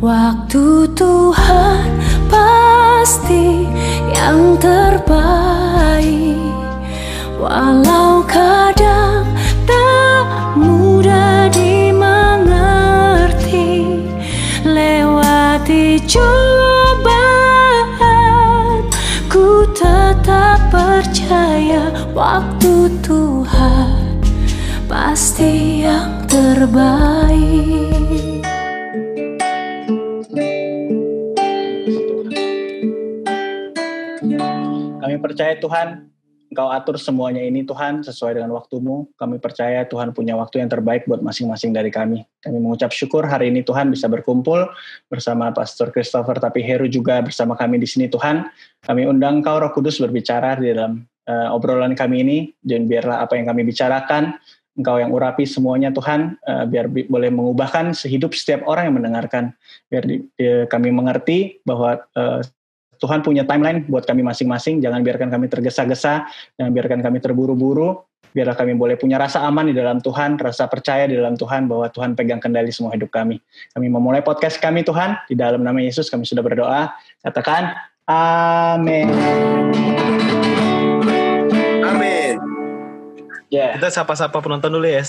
Waktu Tuhan pasti yang terbaik. Walau kadang tak mudah dimengerti Lewati cobaan Ku tetap percaya waktu Tuhan Pasti yang terbaik Percaya Tuhan, Engkau atur semuanya ini Tuhan sesuai dengan waktumu. Kami percaya Tuhan punya waktu yang terbaik buat masing-masing dari kami. Kami mengucap syukur hari ini Tuhan bisa berkumpul bersama Pastor Christopher tapi Heru juga bersama kami di sini Tuhan. Kami undang Kau Roh Kudus berbicara di dalam uh, obrolan kami ini dan biarlah apa yang kami bicarakan Engkau yang urapi semuanya Tuhan, uh, biar bi- boleh mengubahkan sehidup setiap orang yang mendengarkan. Biar di, di- kami mengerti bahwa uh, Tuhan punya timeline buat kami masing-masing. Jangan biarkan kami tergesa-gesa, jangan biarkan kami terburu-buru. Biarlah kami boleh punya rasa aman di dalam Tuhan, rasa percaya di dalam Tuhan bahwa Tuhan pegang kendali semua hidup kami. Kami memulai podcast kami Tuhan, di dalam nama Yesus kami sudah berdoa. Katakan, Amin. Amin. Ya, Kita sapa-sapa penonton dulu ya.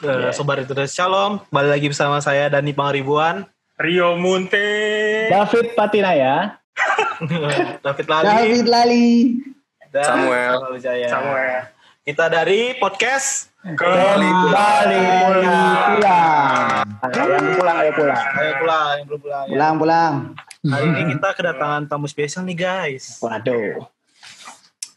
Iya. Uh, Sobat itu Shalom, kembali lagi bersama saya Dani Pangaribuan, Rio Munte. David Patinaya. David Lali, David Lali. dan Samuel. Samuel. Kita dari podcast Kembali pulang. Yang pulang, ayo pulang. Ayo pulang, yang belum pulang. Pulang, pulang. Hari ini kita kedatangan tamu spesial nih guys. Waduh.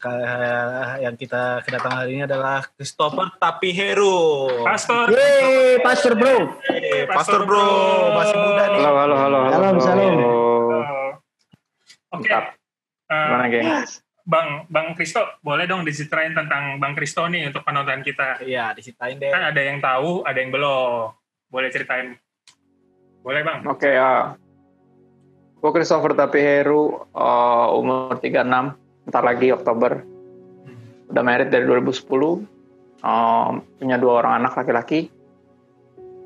Kayak yang kita kedatangan hari ini adalah Christopher Tapi Heru. Pastor. Yeay, Pastor Bro. Eh, Pastor Bro, masih muda nih. Halo, halo, halo. halo. Salam, salam. Oke. Eh, Gimana, geng? Bang, Bang Kristo, boleh dong diceritain tentang Bang Kristo nih untuk penonton kita. Iya, diceritain deh. Kan ada yang tahu, ada yang belum. Boleh ceritain. Boleh Bang? Oke ya. Gue Christopher Tapi Heru, uh, umur 36, ntar lagi Oktober. Udah married dari 2010, um, punya dua orang anak laki-laki.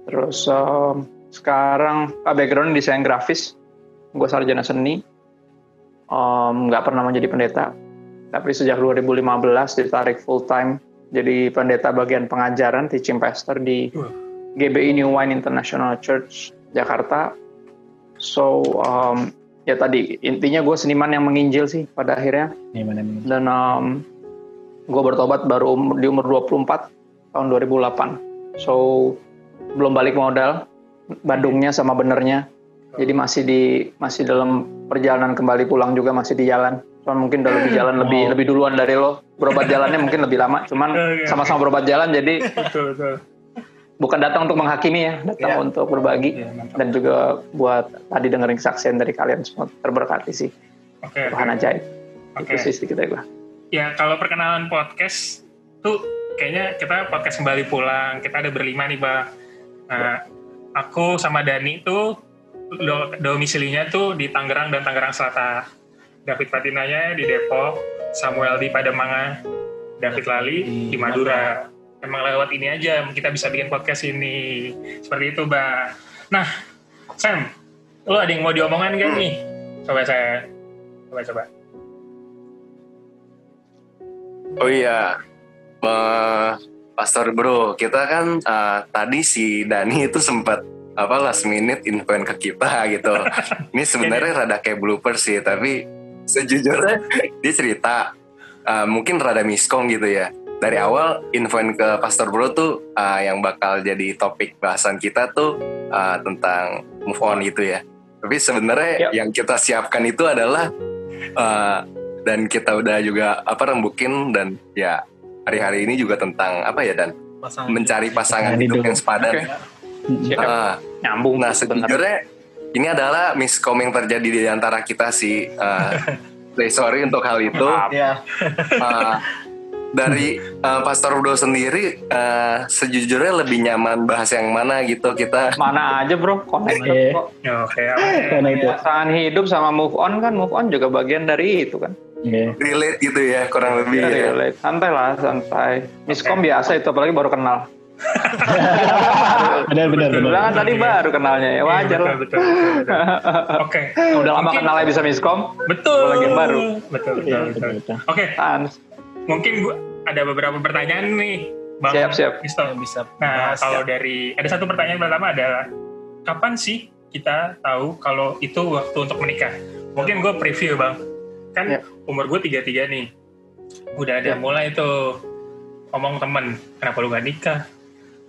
Terus um, sekarang ah, background desain grafis, gue sarjana seni, Um, nggak pernah menjadi pendeta. Tapi sejak 2015 ditarik full time jadi pendeta bagian pengajaran, teaching pastor di. GBI New Wine International Church Jakarta. So um, ya tadi intinya gue seniman yang menginjil sih pada akhirnya dan um, gue bertobat baru umur, di umur 24 tahun 2008. So belum balik modal, Bandungnya sama benernya. Jadi masih di masih dalam perjalanan kembali pulang juga masih di jalan. Cuman mungkin udah lebih jalan lebih Oh. lebih duluan dari lo. Berobat jalannya mungkin lebih lama. Cuman Oke. sama-sama berobat jalan jadi Betul, betul. bukan datang untuk menghakimi ya, datang Iya. untuk berbagi Iya, mantap. dan juga buat tadi dengerin kesaksian dari kalian semua terberkati sih. Oke. Tuhan ajaib. Oke. Itu sih sedikit dari gue. Ya, kalau perkenalan podcast tuh kayaknya kita podcast kembali pulang. Kita ada berlima nih, Bang. Nah, aku sama Dani tuh do- domisilinya tuh di Tangerang dan Tangerang Selatan. David Patinanya di Depok, Samuel di Pademangan, David Lali di Madura. Emang lewat ini aja kita bisa bikin podcast ini. Seperti itu, Bang. Nah, Sam, lo ada yang mau diomongkan gak nih? Coba saya, coba coba. Oh iya, Eh, Pastor Bro, kita kan eh, tadi si Dani itu sempat apa last minute infoin ke kita gitu. Ini sebenarnya rada kayak blooper sih, tapi sejujurnya dia cerita eh, mungkin rada miskom gitu ya. Dari awal infoin ke Pastor Bro tuh eh, yang bakal jadi topik bahasan kita tuh eh, tentang move on gitu ya. Tapi sebenarnya Yap. yang kita siapkan itu adalah eh, dan kita udah juga apa rembukin dan ya hari-hari ini juga tentang apa ya dan Pasangan. mencari pasangan hidup hidup. yang sepadan. Oke. Siap. Ah, Nyambung. nah sebenarnya. sejujurnya ini adalah miskom yang terjadi di antara kita sih. Uh, say sorry untuk hal itu. Maaf. Ya, Ah, dari uh, Pastor Udo sendiri uh, sejujurnya lebih nyaman bahas yang mana gitu kita. Mana aja bro, connect Oke. kok. Oke. Karena itu. Pasangan hidup sama move on kan, move on juga bagian dari itu kan. Oke. relate gitu ya kurang lebih Iya, ya. relate. Santai lah, santai. Miskom biasa itu, apalagi baru kenal. benar benar benar. Bilang kan tadi baru kenalnya ya wajar Iya, lah. betul, betul. Oke. Udah lama Mungkin- kenalnya bisa miskom. Betul. Yang baru. Betul, betul, Iya, betul. betul, betul. Oke, mungkin gua ada beberapa pertanyaan nih, Bang. Siap, siap. Yang bisa Nah, bahas kalau dari ada satu pertanyaan pertama adalah kapan sih kita tahu kalau itu waktu untuk menikah? Mungkin gue preview bang, kan Ya. umur gue 33 nih, udah ada Ya. mulai tuh ngomong temen, kenapa lu gak nikah?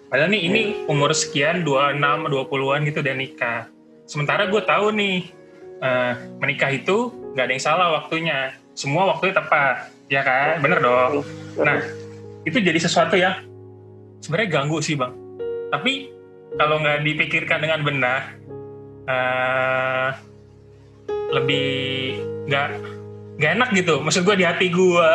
Padahal nih ini umur sekian 26, 20-an gitu udah nikah. Sementara gue tahu nih eh, menikah itu nggak ada yang salah waktunya, semua waktunya tepat, ya kan? Bener dong. Nah, itu jadi sesuatu yang sebenarnya ganggu sih bang. Tapi kalau nggak dipikirkan dengan benar, eh, lebih nggak nggak enak gitu. Maksud gue di hati gue,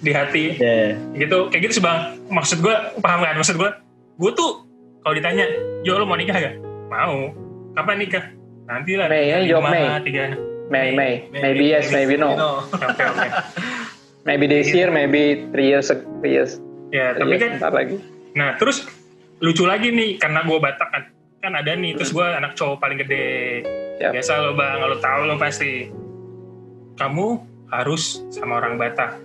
di hati Ya, gitu kayak gitu sih bang. Maksud gue paham kan? Maksud gue, gue tuh kalau ditanya, Jo lo mau nikah gak? Mau. Kapan nikah? Nanti lah. Mei, ya, jawab Mei. Tiga. May, May. Maybe yes, maybe no. Maybe this year, maybe three years, three years. Ya Three tapi years, kan bentar lagi. Nah terus lucu lagi nih karena gue Batak kan kan ada nih terus gue anak cowok paling gede Siap. biasa lo bang lo tahu lo pasti kamu harus sama orang Batak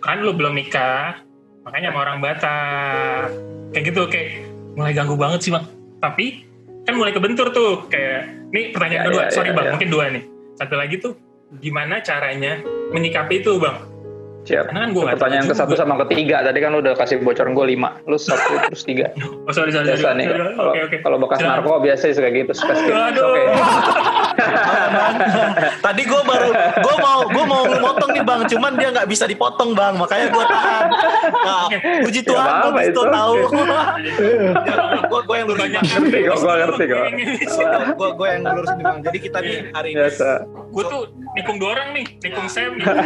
kan lo belum nikah makanya sama orang Batak kayak gitu kayak mulai ganggu banget sih bang. Tapi kan mulai kebentur tuh kayak nih pertanyaan Ya, kedua. ya, sorry ya, bang ya. mungkin dua nih. Satu lagi tuh gimana caranya menyikapi itu bang Siap. Karena kan gua nggak tahu Pertanyaan ke satu sama ketiga. Tadi kan lu udah kasih bocoran gue lima. Lu satu terus tiga. oh sorry sorry Biasa sorry nih. Kalau oke oke kalau bekas narko biasa suka gitu. Aduh, okay. Tadi gue baru gue mau gue mau motong nih bang, cuman dia nggak bisa dipotong bang, makanya gue tahan. Nah, puji Ya, Tuhan gue apa-apa bisa itu. tahu. gue gue yang lurus Banyak Ngerti kok, gue ngerti kok. gue gue yang lurus nih bang. Jadi kita nih hari ini Biasa. gue tuh nikung dua orang nih nikung Sam nikung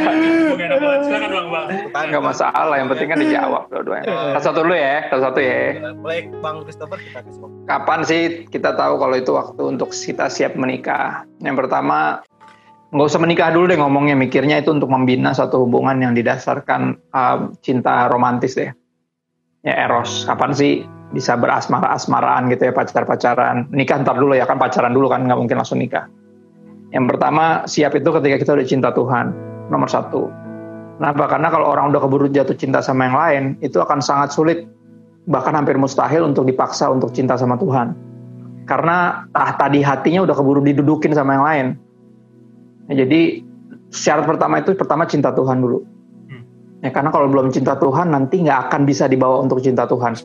Gue gak enak silakan bang bang Enggak masalah. Yang penting kan dijawab dua-duanya. Satu-satu dulu ya. Satu-satu ya. Mulai Bang Christopher kita kasih waktu. Kapan sih kita tahu kalau itu waktu untuk kita siap menikah? Yang pertama, nggak usah menikah dulu deh ngomongnya. Mikirnya itu untuk membina suatu hubungan yang didasarkan uh, cinta romantis deh. Ya eros. Kapan sih bisa berasmara-asmaraan gitu ya pacar-pacaran. Nikah ntar dulu ya kan pacaran dulu kan nggak mungkin langsung nikah. Yang pertama siap itu ketika kita udah cinta Tuhan. Nomor satu. Kenapa? Karena kalau orang udah keburu jatuh cinta sama yang lain, itu akan sangat sulit bahkan hampir mustahil untuk dipaksa untuk cinta sama Tuhan. Karena ah, tadi hatinya udah keburu didudukin sama yang lain. Ya, jadi syarat pertama itu pertama cinta Tuhan dulu. Hmm. Ya, karena kalau belum cinta Tuhan nanti nggak akan bisa dibawa untuk cinta Tuhan.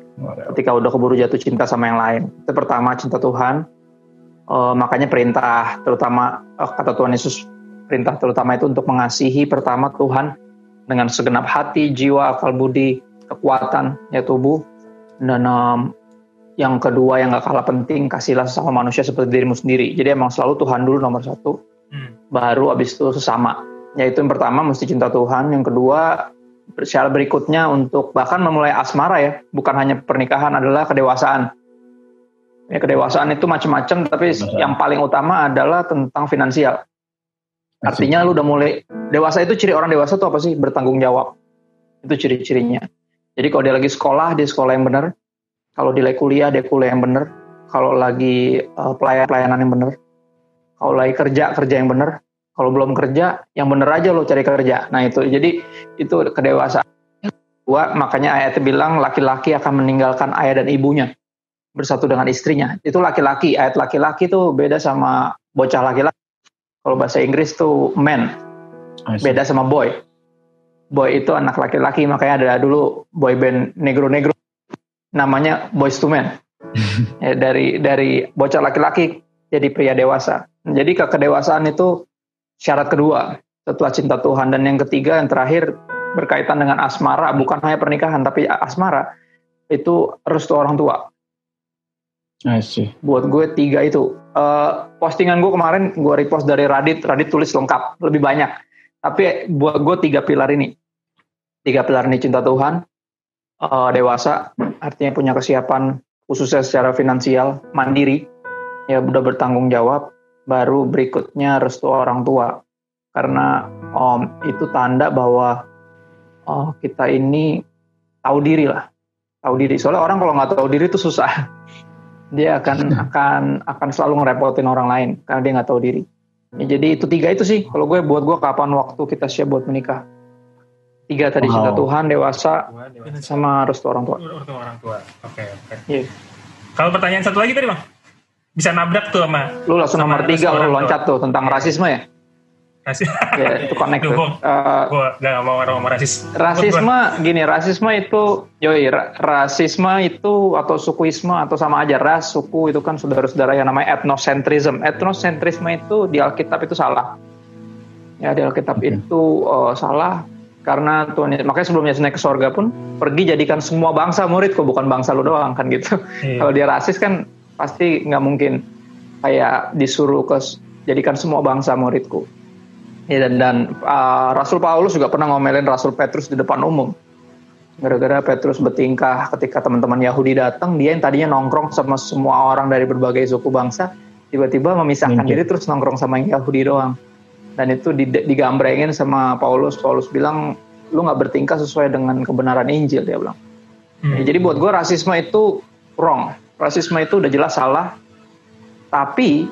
Ketika udah keburu jatuh cinta sama yang lain. Itu pertama cinta Tuhan. Eh, makanya perintah terutama eh, kata Tuhan Yesus perintah terutama itu untuk mengasihi pertama Tuhan dengan segenap hati, jiwa, akal budi, kekuatan, ya tubuh. Dan em, yang kedua yang gak kalah penting, kasihlah sesama manusia seperti dirimu sendiri. Jadi emang selalu Tuhan dulu nomor satu, Hmm. baru abis itu sesama. Yaitu yang pertama mesti cinta Tuhan, yang kedua syarat berikutnya untuk bahkan memulai asmara ya, bukan hanya pernikahan adalah kedewasaan. Ya kedewasaan itu macam-macam, tapi yang paling utama adalah tentang finansial. Artinya lu udah mulai dewasa itu ciri orang dewasa tuh apa sih? Bertanggung jawab. Itu ciri-cirinya. Jadi kalau dia lagi sekolah, dia sekolah yang benar. Kalau dia lagi kuliah, dia kuliah yang benar. Kalau lagi uh, pelayan pelayanan yang benar. Kalau lagi kerja, kerja yang benar. Kalau belum kerja, yang benar aja lo cari kerja. Nah itu, jadi itu kedewasaan. Dua, makanya ayatnya bilang laki-laki akan meninggalkan ayah dan ibunya bersatu dengan istrinya. Itu laki-laki. Ayat laki-laki tuh beda sama bocah laki-laki. Kalau bahasa Inggris tuh man, beda sama boy. Boy itu anak laki-laki, makanya ada dulu boy band negro-negro, namanya Boys to Men. ya, dari dari bocah laki-laki jadi pria dewasa. Jadi ke kedewasaan itu syarat kedua setelah cinta Tuhan dan yang ketiga yang terakhir berkaitan dengan asmara, bukan hanya pernikahan tapi asmara itu restu orang tua I see. buat gue tiga itu Eh, postingan gue kemarin gue repost dari Radit. Radit tulis lengkap lebih banyak. Tapi buat gue tiga pilar ini. Tiga pilar ini cinta Tuhan eh, dewasa artinya punya kesiapan khususnya secara finansial mandiri ya udah bertanggung jawab baru berikutnya restu orang tua. Karena om itu tanda bahwa oh, kita ini tahu diri lah. Tahu diri. Soalnya orang kalau nggak tahu diri itu susah. Dia akan akan akan selalu ngerepotin orang lain karena dia nggak tahu diri. Ya, jadi itu tiga itu sih. Kalau gue buat gue kapan waktu kita siap buat menikah. Tiga tadi Wow. cinta Tuhan, dewasa, dewasa. sama restu orang tua. Orang tua. Oke, oke. Iya. Kalau pertanyaan satu lagi tadi bang, bisa nabrak tuh sama Lu langsung Sama nomor tiga lu tua. loncat tuh tentang rasisme ya. Rasis. Ya itu connect Duh, tuh. Eh, gua gak mau ngomong rasis. rasisme gini rasisme itu yoi ra- rasisme itu atau sukuisme atau sama aja ras suku itu kan saudara-saudara yang namanya etnosentrism etnosentrisme itu di Alkitab itu salah ya di Alkitab Oke. itu eh, salah karena Tuhan makanya sebelum Yesus naik ke sorga pun pergi jadikan semua bangsa muridku bukan bangsa lu doang kan gitu Iya. kalau dia rasis kan pasti nggak mungkin kayak disuruh ke jadikan semua bangsa muridku Ya, dan dan uh, Rasul Paulus juga pernah ngomelin Rasul Petrus di depan umum. Gara-gara Petrus bertingkah ketika teman-teman Yahudi datang, dia yang tadinya nongkrong sama semua orang dari berbagai suku bangsa, tiba-tiba memisahkan Minggir. diri terus nongkrong sama yang Yahudi doang. Dan itu di- digambrengin sama Paulus. Paulus bilang, lu nggak bertingkah sesuai dengan kebenaran Injil, dia bilang. Hmm. Ya, jadi buat gue rasisme itu wrong. Rasisme itu udah jelas salah. Tapi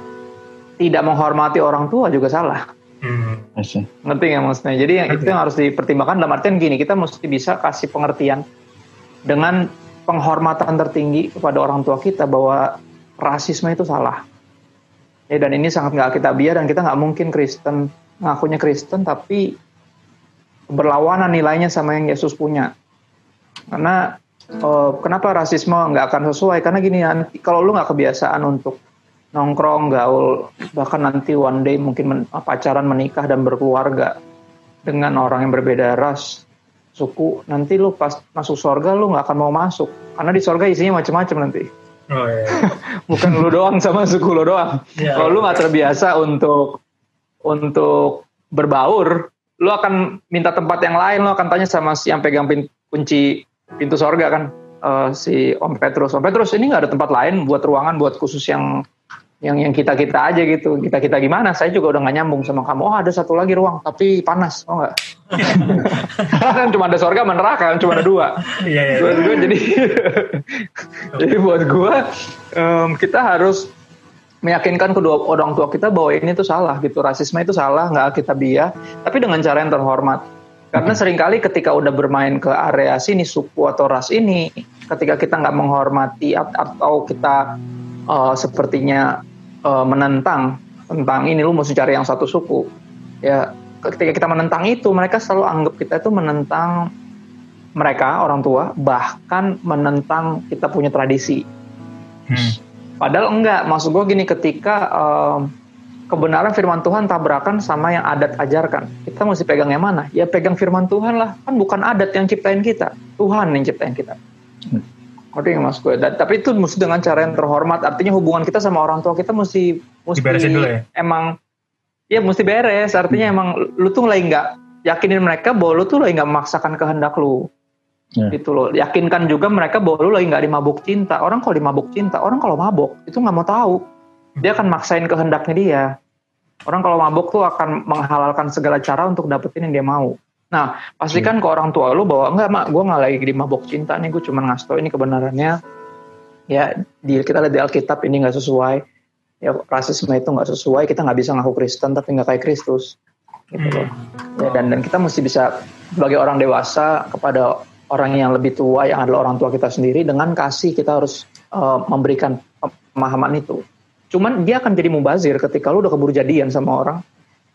tidak menghormati orang tua juga salah. Hmm. Ngerti nggak maksudnya? Jadi yang itu yang harus dipertimbangkan dalam artian gini, kita mesti bisa kasih pengertian dengan penghormatan tertinggi kepada orang tua kita bahwa rasisme itu salah. Ya, dan ini sangat nggak kita biar dan kita nggak mungkin Kristen ngakunya Kristen tapi berlawanan nilainya sama yang Yesus punya. Karena eh, kenapa rasisme nggak akan sesuai? Karena gini, nanti kalau lu nggak kebiasaan untuk nongkrong, gaul, bahkan nanti one day mungkin men- pacaran, menikah dan berkeluarga dengan orang yang berbeda ras, suku, nanti lu pas masuk surga lu nggak akan mau masuk. Karena di surga isinya macam-macam nanti. Oh, iya. Bukan lu doang sama suku lu doang. Iya. Kalau lu nggak terbiasa untuk untuk berbaur, lu akan minta tempat yang lain, lu akan tanya sama si yang pegang pin- kunci pintu sorga kan, Eh, si Om Petrus. Om Petrus ini nggak ada tempat lain buat ruangan buat khusus yang yang yang kita kita aja gitu. Kita kita gimana? Saya juga udah nggak nyambung sama kamu. Oh ada satu lagi ruang tapi panas, oh nggak? kan cuma ada sorga sama neraka, kan cuma ada dua. Iya, iya. Buat gue jadi jadi buat gue em, kita harus meyakinkan kedua orang tua kita bahwa ini tuh salah gitu rasisme itu salah nggak kita biar tapi dengan cara yang terhormat karena sering kali ketika udah bermain ke area sini suku atau ras ini ketika kita nggak menghormati at- atau kita eh, sepertinya eh, menentang tentang ini lu mesti cari yang satu suku ya ketika kita menentang itu mereka selalu anggap kita itu menentang mereka orang tua bahkan menentang kita punya tradisi. Hmm. Padahal enggak, maksud gue gini ketika em, kebenaran firman Tuhan tabrakan sama yang adat ajarkan, kita mesti pegang yang mana? Ya pegang firman Tuhan lah, kan bukan adat yang ciptain kita, Tuhan yang ciptain kita. Hmm. Ngerti nggak mas gue? Dan- tapi itu mesti dengan cara yang terhormat. Artinya hubungan kita sama orang tua kita mesti mesti Diberesin dulu ya? emang ya mesti beres. Artinya emang lu tuh lagi nggak yakinin mereka bahwa lu tuh lagi nggak memaksakan kehendak lu Ya. gitu loh yakinkan juga mereka bahwa lu lagi nggak dimabuk cinta orang kalau dimabuk cinta orang kalau mabuk itu nggak mau tahu dia akan maksain kehendaknya dia orang kalau mabuk tuh akan menghalalkan segala cara untuk dapetin yang dia mau nah pastikan ke orang tua lu bahwa enggak mak gue nggak lagi dimabuk cinta nih gue cuma ngasih tau ini kebenarannya. Ya di kita lihat di Alkitab ini nggak sesuai. Ya rasisme itu nggak sesuai kita nggak bisa ngaku Kristen tapi nggak kayak Kristus. Gitu loh. Ya, dan dan kita mesti bisa sebagai orang dewasa kepada orang yang lebih tua yang adalah orang tua kita sendiri dengan kasih kita harus eh, memberikan pemahaman itu. Cuman dia akan jadi mubazir ketika lu udah keburu jadian sama orang.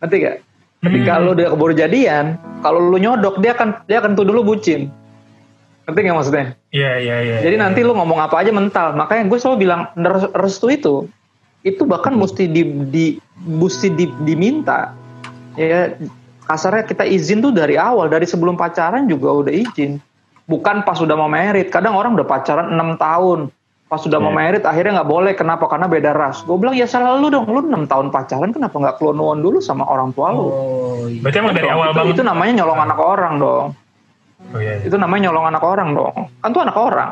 Ngerti gak? Ketika Hmm. lu udah keburu jadian kalau lu nyodok dia akan dia akan tuduh lu bucin ngerti gak maksudnya? Iya, iya, iya. Jadi iya. nanti lu ngomong apa aja mental. Makanya gue selalu bilang res- restu itu itu bahkan mesti di, di mesti di- diminta. Ya kasarnya kita izin tuh dari awal dari sebelum pacaran juga udah izin. Bukan pas udah mau merit. Kadang orang udah pacaran 6 tahun. Pas sudah mau Iya. merit akhirnya nggak boleh. Kenapa? Karena beda ras. Gue bilang ya salah lu dong. Lu 6 tahun pacaran kenapa nggak kelonuan dulu sama orang tua lu? Oh, iya. Berarti emang dari awal itu, banget. itu namanya nyolong anak orang dong. Oh, iya, iya. Itu namanya nyolong anak orang dong. Kan tuh anak orang.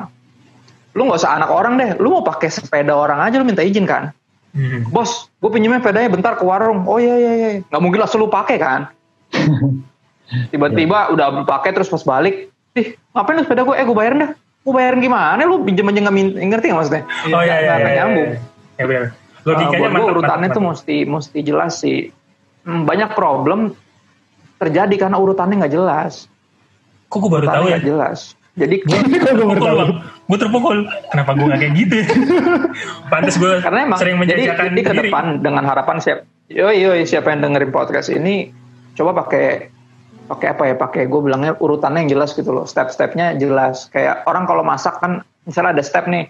Lu nggak usah anak orang deh. Lu mau pakai sepeda orang aja lu minta izin kan? Hmm. Bos, gue pinjemin sepedanya bentar ke warung. Oh iya iya iya. Nggak mungkin langsung lu pakai kan? Tiba-tiba udah pakai terus pas balik, ih ngapain lu sepeda gue? Eh gue bayarin dah. Mau bayarin gimana lu pinjam aja nggak ngerti nggak maksudnya Oh iya iya. Iya, iya. nyambung. Ya benar. Uh, Logikanya buat gue mantap, urutannya mantap, tuh mantap. mesti mesti jelas sih Hmm, banyak problem terjadi karena urutannya nggak jelas Kok gue baru tahu urutannya ya? nggak jelas jadi Gue terpukul. Gue terpukul. Kenapa gue gak kayak gitu? Pantes gue karena emang sering jadi, menjajakan jadi ke depan dengan harapan siap yoi yoi siapa yang dengerin podcast ini coba pakai pakai apa ya pakai gue bilangnya urutannya yang jelas gitu loh step-stepnya jelas kayak orang kalau masak kan misalnya ada step nih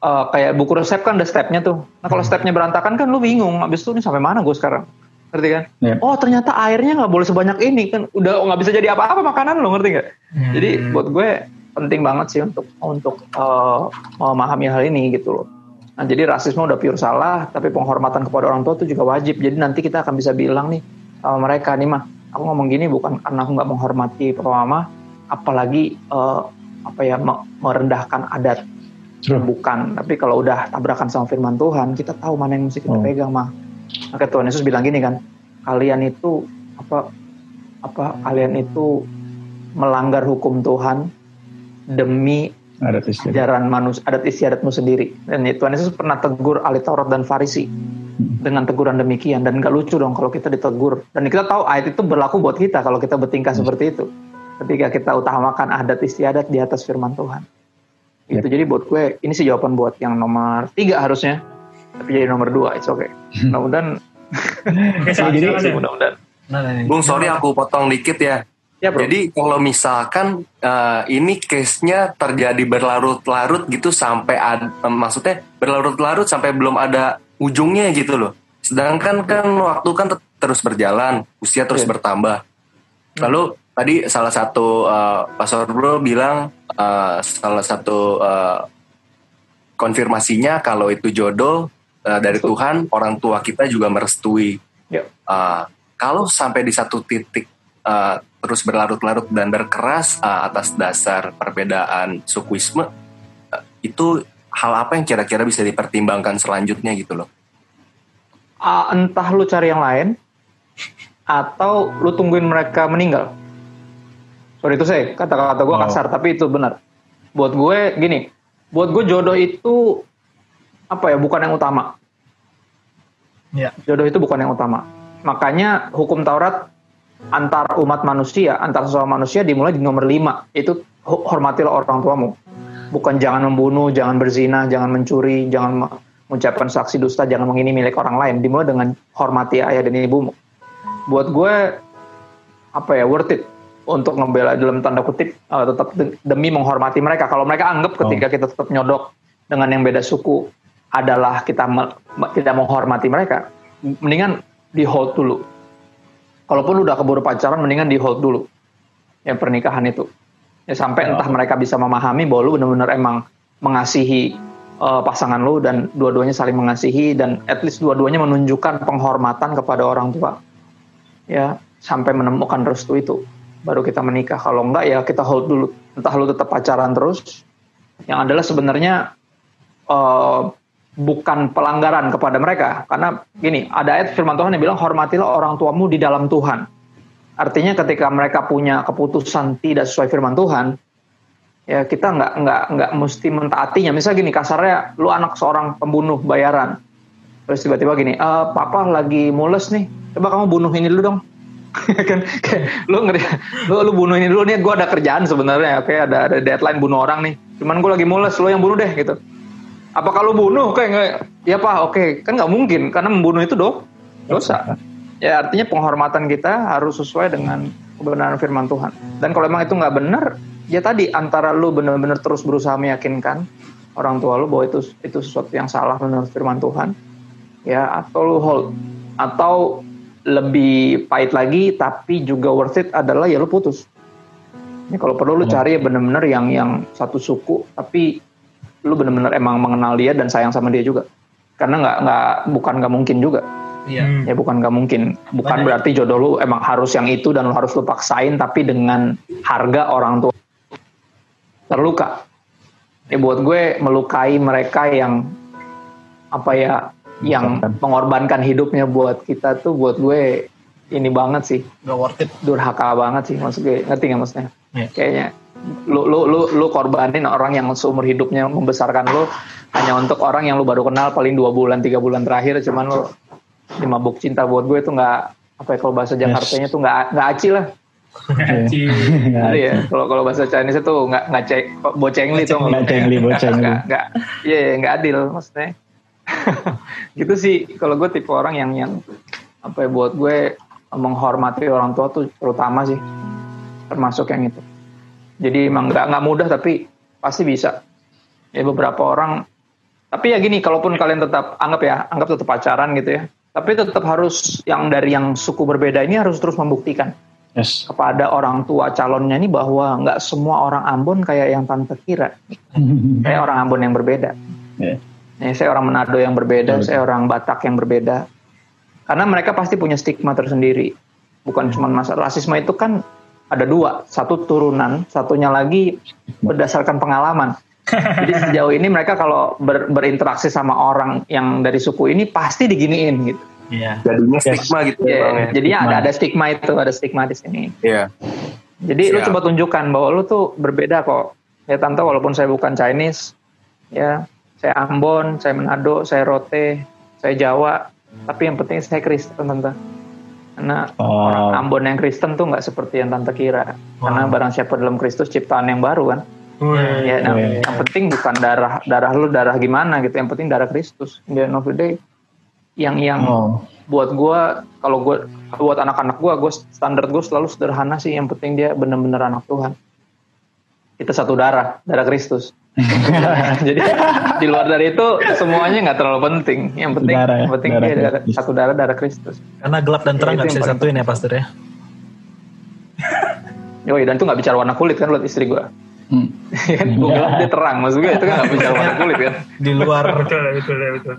eh, kayak buku resep kan ada stepnya tuh nah kalau stepnya berantakan kan lu bingung abis itu nih sampai mana gue sekarang ngerti kan Iya. oh ternyata airnya nggak boleh sebanyak ini kan udah nggak bisa jadi apa-apa makanan lo ngerti nggak Hmm. jadi buat gue penting banget sih untuk untuk eh, memahami hal ini gitu loh. Nah jadi rasisme udah pure salah, tapi penghormatan kepada orang tua itu juga wajib. Jadi nanti kita akan bisa bilang nih sama mereka nih mah, aku ngomong gini bukan karena aku nggak menghormati papa mama, apalagi eh, apa ya me- merendahkan adat. True. Bukan, tapi kalau udah tabrakan sama firman Tuhan, kita tahu mana yang mesti kita Oh. pegang mah. Maka Tuhan Yesus bilang gini kan, kalian itu apa apa kalian itu melanggar hukum Tuhan demi Adat istiadat. ajaran manusia adat istiadatmu sendiri dan Tuhan Yesus pernah tegur ahli Taurat dan Farisi dengan teguran demikian. Dan gak lucu dong kalau kita ditegur. Dan kita tahu ayat itu berlaku buat kita kalau kita bertingkah seperti itu. Ketika kita utamakan adat istiadat di atas firman Tuhan. Itu jadi buat gue ini sih jawaban buat yang nomor tiga harusnya. Tapi jadi nomor dua it's okay. Mudah-mudahan jadi- mudah-mudahan. Nah, nah, ini. Bung sorry aku potong dikit ya. ya bro. Jadi kalau misalkan eh, ini case-nya terjadi berlarut-larut gitu sampai ad- em, maksudnya berlarut-larut sampai belum ada ujungnya gitu loh. Sedangkan kan waktu kan ter- terus berjalan, usia terus Iya. bertambah. Lalu tadi salah satu eh, Pastor Bro bilang eh, salah satu eh, konfirmasinya kalau itu jodoh eh, dari. Tuhan, orang tua kita juga merestui. Ya. Uh, kalau sampai di satu titik uh, terus berlarut-larut dan berkeras uh, atas dasar perbedaan sukuisme, uh, itu hal apa yang kira-kira bisa dipertimbangkan selanjutnya gitu loh? Ah, entah lu cari yang lain atau lu tungguin mereka meninggal. Sorry itu saya kata-kata gue Oh. kasar tapi itu benar. Buat gue gini, buat gue jodoh itu apa ya bukan yang utama. Ya. Jodoh itu bukan yang utama. Makanya hukum Taurat antar umat manusia, antar sesama manusia dimulai di nomor lima. Itu ho- hormatilah orang tuamu. Bukan jangan membunuh, jangan berzina, jangan mencuri, jangan mengucapkan saksi dusta, jangan mengini milik orang lain. Dimulai dengan hormati ayah dan ibumu. Buat gue apa ya worth it untuk membela dalam tanda kutip eh, tetap de- demi menghormati mereka. Kalau mereka anggap ketika kita tetap nyodok dengan yang beda suku adalah kita me- tidak menghormati mereka, mendingan di hold dulu. Kalaupun udah keburu pacaran, mendingan di hold dulu yang pernikahan itu. Ya sampai entah mereka bisa memahami bahwa lu benar-benar emang mengasihi eh, pasangan lu dan dua-duanya saling mengasihi dan at least dua-duanya menunjukkan penghormatan kepada orang tua. Ya, sampai menemukan restu itu baru kita menikah. Kalau enggak ya kita hold dulu. Entah lu tetap pacaran terus yang adalah sebenarnya eh, bukan pelanggaran kepada mereka karena gini ada ayat firman Tuhan yang bilang hormatilah orang tuamu di dalam Tuhan artinya ketika mereka punya keputusan tidak sesuai firman Tuhan ya kita nggak nggak nggak mesti mentaatinya. Misal gini kasarnya lu anak seorang pembunuh bayaran. Terus tiba-tiba gini "Eh, papa lagi mules nih. Coba kamu bunuh ini dulu dong. Kan? Kayak lu ngeri lu lu bunuh ini dulu. Nih gue ada kerjaan sebenarnya oke? Ada ada deadline bunuh orang nih. Cuman gue lagi mules lu yang bunuh deh gitu. Apa kalau bunuh? Kayak ya pak oke. Kan nggak mungkin karena membunuh itu do dosa. Ya artinya penghormatan kita harus sesuai dengan kebenaran firman Tuhan. Dan kalau emang itu nggak benar ya tadi antara lu benar-benar terus berusaha meyakinkan orang tua lu bahwa itu itu sesuatu yang salah menurut firman Tuhan ya atau lu hold atau lebih pahit lagi tapi juga worth it adalah ya lu putus ini kalau perlu lu cari ya benar-benar yang yang satu suku tapi lu benar-benar emang mengenal dia dan sayang sama dia juga karena nggak nggak bukan nggak mungkin juga Iya. Hmm. ya bukan nggak mungkin bukan Banyak. berarti jodoh lu emang harus yang itu dan lu harus lu paksain tapi dengan harga orang tua terluka. Ya buat gue melukai mereka yang apa ya yang Mengorbankan. mengorbankan hidupnya buat kita tuh buat gue ini banget sih. Gak worth it. durhaka banget sih maksud gue. Ngerti nggak maksudnya? Iya. kayaknya. Lu lu lu lu korbanin orang yang seumur hidupnya membesarkan lu hanya untuk orang yang lu baru kenal paling dua bulan tiga bulan terakhir. Cuman lu di mabuk cinta buat gue itu nggak apa ya kalau bahasa Jakartanya tuh nggak nggak aci lah Jadi ya. Kalau kalau bahasa Chinese itu nggak nggak cek bocengli tuh Nggak cengli, bocengli. nggak iya iya, nggak adil maksudnya. Gitu sih. Kalau gue tipe orang yang yang apa ya buat gue menghormati orang tua tuh terutama sih. Termasuk yang itu. Jadi emang nggak nggak mudah tapi pasti bisa. Ya beberapa orang tapi ya gini kalaupun kalian tetap anggap ya anggap tetap pacaran gitu ya. Tapi tetap harus yang dari yang suku berbeda ini harus terus membuktikan Yes. kepada orang tua calonnya ini bahwa nggak semua orang Ambon kayak yang tante kira. Saya orang Ambon yang berbeda. Ya. Ya, saya orang Manado yang berbeda, Betul. saya orang Batak yang berbeda. Karena mereka pasti punya stigma tersendiri. Bukan cuma masalah rasisme itu kan ada dua, satu turunan, satunya lagi berdasarkan pengalaman. Jadi sejauh ini mereka kalau ber- berinteraksi sama orang yang dari suku ini pasti diginiin gitu. Iya. Jadinya Yes. stigma gitu ya Iya, bang ya. jadinya ada Stigma. ada stigma itu, ada stigma di sini. Iya. Jadi lu Siap. coba tunjukkan bahwa lu tuh berbeda kok. Ya tante walaupun saya bukan Chinese, ya saya Ambon, saya Manado, saya Rote, saya Jawa, tapi yang penting saya Kristen tante. Karena Oh. orang Ambon yang Kristen tuh nggak seperti yang tante kira. Karena barang siapa dalam Kristus ciptaan yang baru kan. Wih. Ya, nah, Iya. yang penting bukan darah darah lu darah gimana gitu. Yang penting darah Kristus. The end of the day, yang yang Oh. buat gua kalau gua buat anak-anak gua gua standar gua selalu sederhana sih. Yang penting dia benar-benar anak Tuhan. Kita satu darah darah Kristus. Jadi di luar dari itu semuanya nggak terlalu penting. Yang penting Darah ya, yang penting darah dia darah, satu darah darah Kristus. Karena gelap dan terang nggak itu bisa disatuin ya pastor ya. Yoi, dan itu nggak bicara warna kulit kan buat istri gua. Hmm. kan gua gelap dia terang maksud gue itu kan nggak bicara warna kulit kan. Di luar. betul betul betul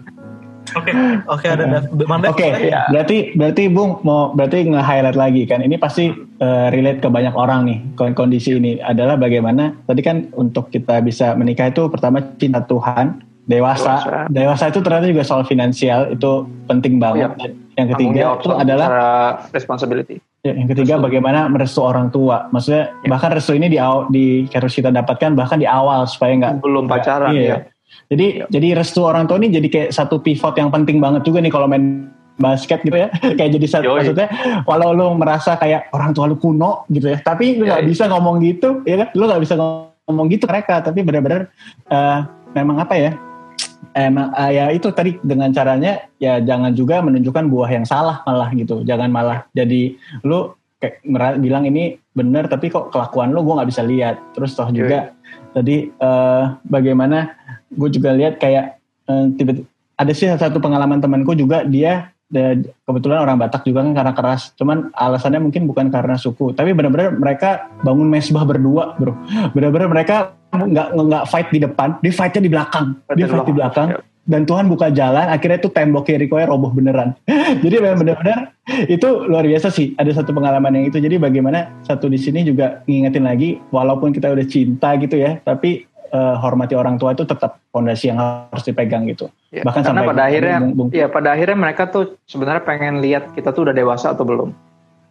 oke Oke ada. Oke, ya. berarti berarti Bung mau berarti nge-highlight lagi kan. Ini pasti eh, relate ke banyak orang nih. kon- Kondisi ini adalah bagaimana tadi kan untuk kita bisa menikah itu pertama cinta Tuhan, dewasa. Dewasa. Dewasa itu ternyata juga soal finansial itu penting banget. Dan Yang ketiga itu adalah responsibility Ya, yang ketiga bagaimana merestu orang tua. Maksudnya Ya. bahkan restu ini di di harus kita dapatkan bahkan di awal supaya nggak belum pacaran iya. ya Jadi jadi restu orang tua ini jadi kayak satu pivot yang penting banget juga nih kalau main basket gitu ya. kayak jadi satu Yoi. maksudnya walau lu merasa kayak orang tua lu kuno gitu ya, tapi lu nggak Yoi. bisa ngomong gitu, ya kan? Lu nggak bisa ngomong gitu mereka, tapi benar-benar eh, memang apa ya? Emang eh, ya itu tadi dengan caranya ya jangan juga menunjukkan buah yang salah malah gitu. Jangan malah jadi lu kayak bilang ini benar tapi kok kelakuan lu gue nggak bisa lihat. Terus toh juga tadi eh, bagaimana gue juga lihat kayak eh, tiba ada sih satu pengalaman temanku juga dia kebetulan orang Batak juga kan karena keras. Cuman alasannya mungkin bukan karena suku, tapi benar-benar mereka bangun mesbah berdua, bro. Benar-benar mereka nggak nggak fight di depan, dia fightnya di belakang, dia di fight di belakang. Dan Tuhan buka jalan, akhirnya tuh tembok Jericho roboh beneran. Jadi benar-benar itu luar biasa sih. Ada satu pengalaman yang itu. Jadi bagaimana satu di sini juga ngingetin lagi, walaupun kita udah cinta gitu ya, tapi eh, hormati orang tua itu tetap fondasi yang harus dipegang gitu. Ya, Bahkan karena sampai pada akhirnya, Bung- Bung- ya pada akhirnya mereka tuh sebenarnya pengen lihat kita tuh udah dewasa atau belum.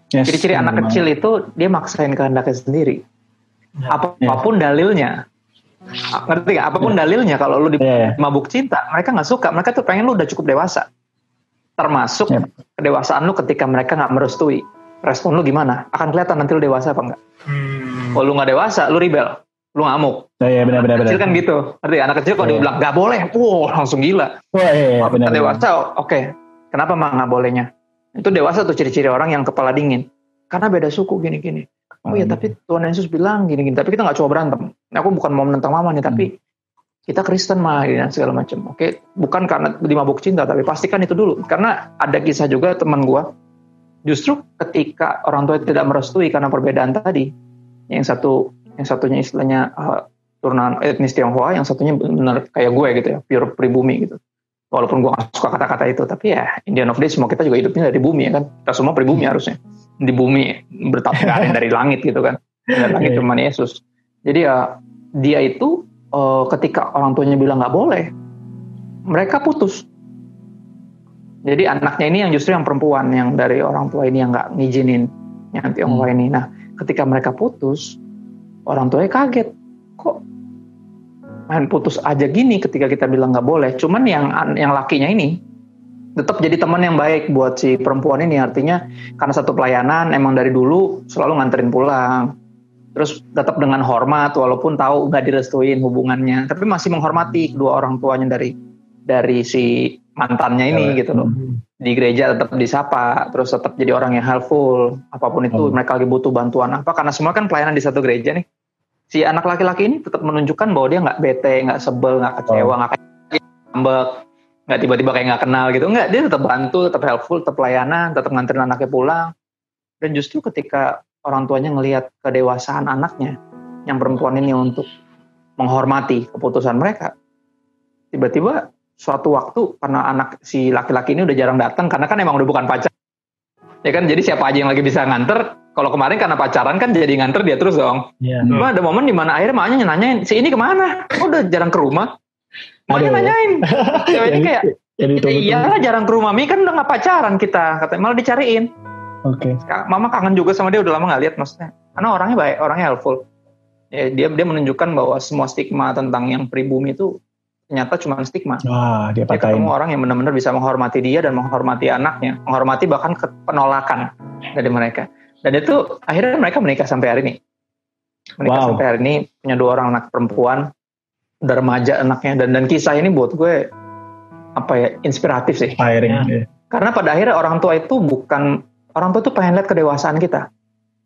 Yes, Ciri-ciri anak banget. kecil itu dia maksain kehendaknya sendiri. Ya. Apa- Apa pun dalilnya, A- ngerti gak? Apa pun dalilnya kalau lu di Iya, iya. mabuk cinta, mereka nggak suka. Mereka tuh pengen lu udah cukup dewasa. Termasuk Iya. kedewasaan lu ketika mereka nggak merestui. Respon lu gimana? Akan kelihatan nanti lu dewasa apa enggak. Hmm. Kalau lu nggak dewasa, lu rebel, lu ngamuk. Oh, iya benar benar benar. Kecil kan gitu, ngerti? Anak kecil kalau Iya. dibilang nggak boleh, wow langsung gila. Oh, iya, iya, benar. dewasa, oke. Kenapa mah nggak bolehnya? Itu dewasa tuh ciri-ciri orang yang kepala dingin. Karena beda suku gini-gini. Oh ya, Hmm. tapi Tuhan Yesus bilang gini-gini. Tapi kita nggak coba berantem. Nah, Aku bukan mau menentang mama nih, tapi kita Kristen mah dan segala macam. Oke, bukan karena dimabuk cinta, tapi pastikan itu dulu. Karena ada kisah juga teman gua. Justru ketika orang tua tidak merestui karena perbedaan tadi, yang satu yang satunya istilahnya uh, turunan etnis Tionghoa, yang satunya benar kayak gue gitu ya, pure pribumi gitu. Walaupun gue gak suka kata-kata itu tapi ya Indian of Day semua kita juga hidupnya dari bumi ya kan. Kita semua pribumi harusnya. Di bumi gak yang dari langit gitu kan. Dari langit Iya. cuma Yesus. Jadi ya dia itu eh, ketika orang tuanya bilang nggak boleh mereka putus. Jadi anaknya ini yang justru yang perempuan yang dari orang tua ini yang nggak ngizinin yang Tionghoa Hmm. ini. Nah ketika mereka putus orang tuanya kaget. Kok main putus aja gini ketika kita bilang nggak boleh? Cuman yang yang lakinya ini tetap jadi teman yang baik buat si perempuan ini. Artinya karena satu pelayanan emang dari dulu selalu nganterin pulang. Terus tetap dengan hormat walaupun tahu nggak direstuin hubungannya. Tapi masih menghormati kedua orang tuanya dari dari si mantannya ini Cewek. gitu loh di gereja tetap disapa terus tetap jadi orang yang helpful apa pun itu Hmm. mereka lagi butuh bantuan apa karena semua kan pelayanan di satu gereja nih. Si anak laki-laki ini tetap menunjukkan bahwa dia nggak bete nggak sebel nggak kecewa nggak kayak ngambek nggak tiba-tiba kayak nggak kenal gitu. Nggak dia tetap bantu tetap helpful tetap pelayanan tetap nganterin anaknya pulang. Dan justru ketika orang tuanya ngelihat kedewasaan anaknya yang perempuan ini untuk menghormati keputusan mereka tiba-tiba suatu waktu karena anak si laki-laki ini udah jarang datang karena kan emang udah bukan pacar. Ya kan? Jadi siapa aja yang lagi bisa nganter kalau kemarin karena pacaran kan jadi nganter dia terus dong. Iya. Cuma ada momen di mana akhirnya maknya nanyain si ini ke mana? Kok udah jarang ke rumah. Maknya nanyain. Cewek ini kayak "Ya iyalah jarang ke rumah. Mi kan udah gak pacaran kita katanya malah dicariin. Oke. Kak, mama kangen juga sama dia udah lama gak lihat maksudnya. Karena orangnya baik orangnya helpful. Ya, dia dia menunjukkan bahwa semua stigma tentang yang pribumi itu ternyata cuma stigma Wah, dia dia patahin. ketemu orang yang benar-benar bisa menghormati dia dan menghormati anaknya menghormati bahkan penolakan dari mereka dan itu akhirnya mereka menikah sampai hari ini menikah Wow. sampai hari ini punya dua orang anak perempuan udah remaja anaknya dan dan kisah ini buat gue apa ya inspiratif sih Firing. Ya. Iya. karena pada akhirnya orang tua itu bukan orang tua itu pengen lihat kedewasaan kita.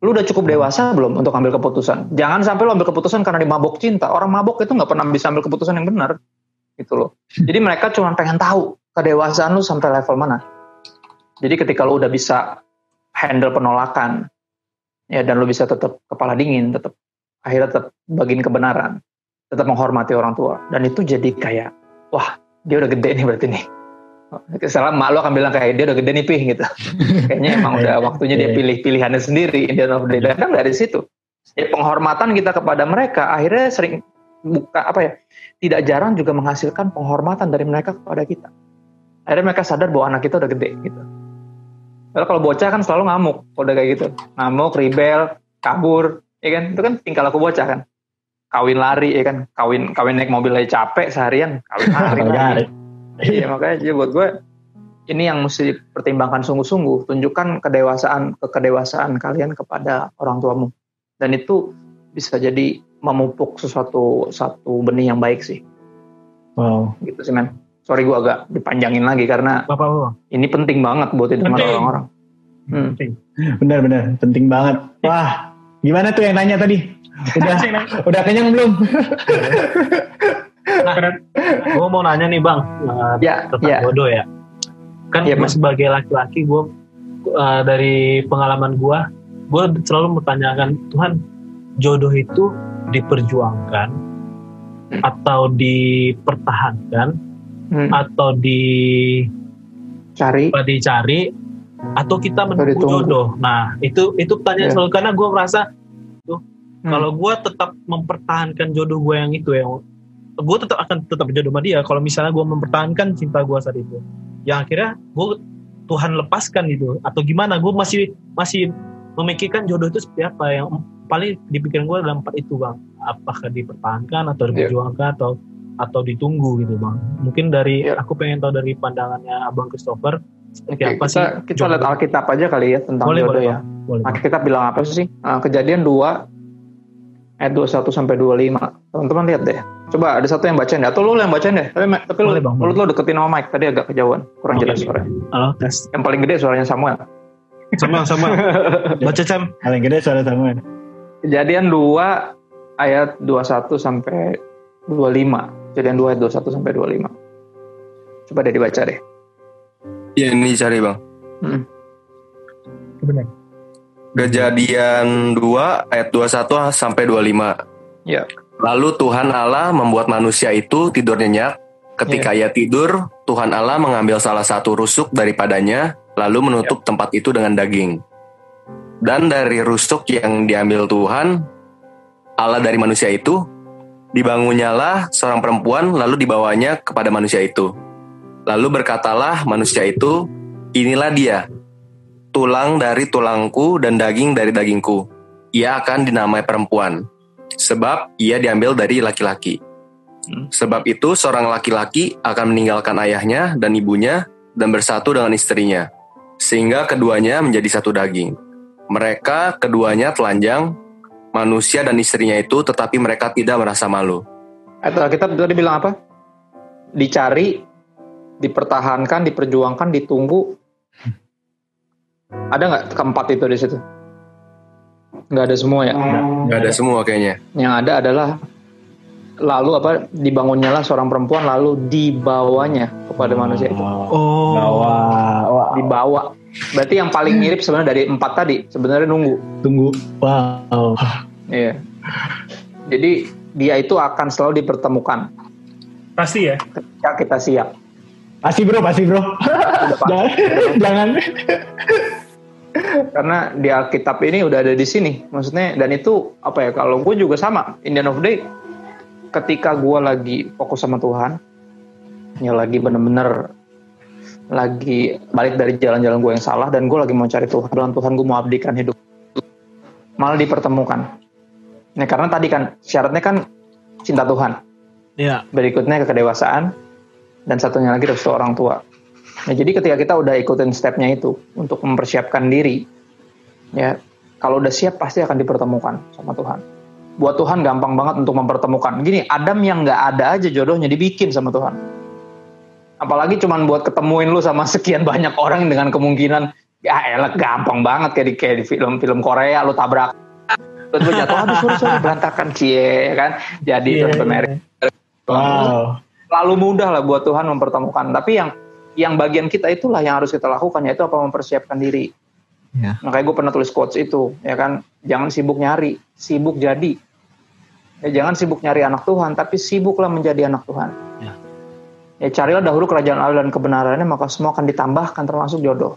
Lu udah cukup dewasa belum untuk ambil keputusan? Jangan sampai lu ambil keputusan karena dimabok cinta. Orang mabok itu nggak pernah bisa ambil keputusan yang benar, gitu loh. Jadi mereka cuma pengen tahu kedewasaan lu sampai level mana. Jadi ketika lu udah bisa handle penolakan, ya dan lu bisa tetap kepala dingin, tetap akhirnya tetap bagiin kebenaran, tetap menghormati orang tua, dan itu jadi kayak, wah dia udah gede nih berarti nih. Salah mak lo akan bilang kayak dia udah gede nih pih gitu. Kayaknya emang udah waktunya dia Iya. pilih pilihannya sendiri. Dia udah datang dari situ. Jadi penghormatan kita kepada mereka akhirnya sering buka apa ya? Tidak jarang juga menghasilkan penghormatan dari mereka kepada kita. Akhirnya mereka sadar bahwa anak kita udah gede gitu. Kalau kalau bocah kan selalu ngamuk, kalau udah kayak gitu. Ngamuk, rebel, kabur, ya kan? Itu kan tingkah laku bocah kan. Kawin lari ya kan, kawin kawin naik mobil aja capek seharian, kawin lari. Iya makanya jadi buat gue ini yang mesti dipertimbangkan sungguh-sungguh. Tunjukkan kedewasaan kekedewasaan kalian kepada orang tuamu. Dan itu bisa jadi memupuk sesuatu satu benih yang baik sih. Wow. Gitu sih men. Sorry gue agak dipanjangin lagi karena Bapak Bapak. ini penting banget buat hidup Penting. orang-orang. Hmm. Benar-benar penting banget. Wah, gimana tuh yang nanya tadi? Udah udah kenyang belum? Gue mau nanya nih bang uh, Ya, tentang ya. jodoh ya. Kan Iya, gue sebagai laki-laki gue uh, dari pengalaman gue, gue selalu mempertanyakan Tuhan jodoh itu diperjuangkan Hmm. atau dipertahankan Hmm. atau di Cari. dicari atau kita menunggu jodoh. Nah itu itu pertanyaan Ya. selalu karena gue merasa tuh Hmm. kalau gue tetap mempertahankan jodoh gue yang itu yang gue tetap akan tetap jodoh sama dia. Kalau misalnya gue mempertahankan cinta gue saat itu, yang akhirnya gue Tuhan lepaskan gitu atau gimana? Gue masih masih memikirkan jodoh itu seperti apa yang paling di pikiran gue adalah empat itu bang. Apakah dipertahankan atau Iya. diperjuangkan atau atau ditunggu gitu bang. Mungkin dari Iya. aku pengen tahu dari pandangannya abang Christopher seperti Oke, apa kita, sih? kita jodoh? lihat Alkitab aja kali ya tentang boleh, jodoh boleh, ya. Bang. boleh. Kita bilang apa sih? Nah, kejadian 2 ayat 21 sampai 25. Teman-teman lihat deh. Coba ada satu yang bacain deh. Atau lu yang bacain deh. Tapi, tapi lu, Boleh, Bang, mulut lu deketin sama mic. Tadi agak kejauhan. Kurang Oke, jelas suaranya. Halo tes. Yang paling gede suaranya Samuel. Sama sama. Baca Cam. Paling gede suara Samuel. Kejadian 2 ayat 21 sampai 25. Kejadian 2 ayat 21 sampai 25. Coba deh dibaca deh. Ya ini cari bang. Hmm. Benar. Kejadian 2 ayat 21 sampai 25. Ya. Lalu Tuhan Allah membuat manusia itu tidur nyenyak. Ketika ia tidur, Tuhan Allah mengambil salah satu rusuk daripadanya, lalu menutup tempat itu dengan daging. Dan dari rusuk yang diambil Tuhan, Allah dari manusia itu, dibangunnyalah seorang perempuan, lalu dibawanya kepada manusia itu. Lalu berkatalah manusia itu, inilah dia, tulang dari tulangku dan daging dari dagingku. Ia akan dinamai perempuan sebab ia diambil dari laki-laki. Hmm. Sebab itu seorang laki-laki akan meninggalkan ayahnya dan ibunya dan bersatu dengan istrinya, sehingga keduanya menjadi satu daging. Mereka keduanya telanjang, manusia dan istrinya itu, tetapi mereka tidak merasa malu. Atau kita tadi bilang apa? Dicari, dipertahankan, diperjuangkan, ditunggu. Ada nggak keempat itu di situ? Nggak ada semua ya. Gak ada semua kayaknya. Yang ada adalah lalu apa dibangunnya lah seorang perempuan lalu dibawanya kepada manusia itu. Oh. Wah, Dibawa. Berarti yang paling mirip sebenarnya dari empat tadi sebenarnya nunggu. tunggu. Wow. Iya. Jadi dia itu akan selalu dipertemukan Pasti ya. ketika kita siap. Pasti bro, pasti bro. jangan, jangan. karena di Alkitab ini udah ada di sini maksudnya dan itu apa ya kalau gue juga sama Indian of Day ketika gue lagi fokus sama Tuhan ya lagi bener-bener lagi balik dari jalan-jalan gue yang salah dan gue lagi mau cari Tuhan dalam Tuhan gue mau abdikan hidup malah dipertemukan nah karena tadi kan syaratnya kan cinta Tuhan Ya. berikutnya kedewasaan dan satunya lagi restu orang tua. Nah, jadi ketika kita udah ikutin stepnya itu untuk mempersiapkan diri, ya kalau udah siap pasti akan dipertemukan sama Tuhan. Buat Tuhan gampang banget untuk mempertemukan. Gini, Adam yang nggak ada aja jodohnya dibikin sama Tuhan. Apalagi cuman buat ketemuin lu sama sekian banyak orang dengan kemungkinan ya elah gampang banget kayak di kayak di film-film Korea lu tabrak terus lu jatuh aduh sorry sorry berantakan cie ya kan jadi Iya, terus iya. Mary Wow. lalu mudah lah buat Tuhan mempertemukan. Tapi yang yang bagian kita itulah yang harus kita lakukan yaitu apa mempersiapkan diri. Ya. Makanya gue pernah tulis quotes itu, ya kan, jangan sibuk nyari, sibuk jadi. Ya, jangan sibuk nyari anak Tuhan, tapi sibuklah menjadi anak Tuhan. Ya. Ya carilah dahulu kerajaan Allah dan kebenarannya, maka semua akan ditambahkan termasuk jodoh.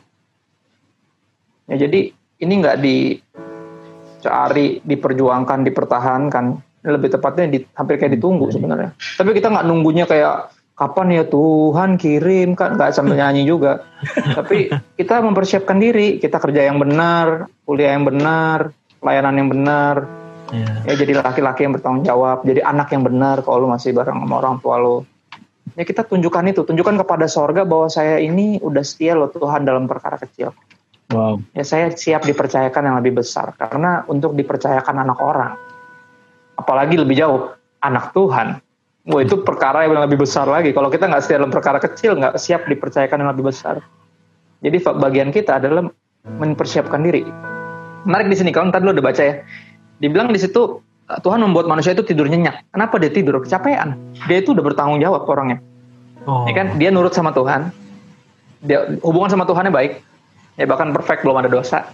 Ya jadi ini nggak dicari, diperjuangkan, dipertahankan. Lebih tepatnya di, hampir kayak ditunggu sebenarnya. Tapi kita nggak nunggunya kayak kapan ya Tuhan kirim kan nggak sambil nyanyi juga. Tapi kita mempersiapkan diri, kita kerja yang benar, kuliah yang benar, pelayanan yang benar, Ya. ya jadi laki-laki yang bertanggung jawab, jadi anak yang benar kalau lu masih bareng sama orang tua lu. Ya kita tunjukkan itu, tunjukkan kepada sorga bahwa saya ini udah setia loh Tuhan dalam perkara kecil. Wow. Ya saya siap dipercayakan yang lebih besar karena untuk dipercayakan anak orang, apalagi lebih jauh anak Tuhan, wah itu perkara yang lebih besar lagi. Kalau kita nggak setia dalam perkara kecil, nggak siap dipercayakan yang lebih besar. Jadi bagian kita adalah mempersiapkan diri. Menarik di sini, kalau tadi lo udah baca ya, dibilang di situ Tuhan membuat manusia itu tidur nyenyak. Kenapa dia tidur? Kecapean. Dia itu udah bertanggung jawab orangnya. Oh. Ya kan? Dia nurut sama Tuhan. Dia hubungan sama Tuhannya baik. Ya bahkan perfect belum ada dosa.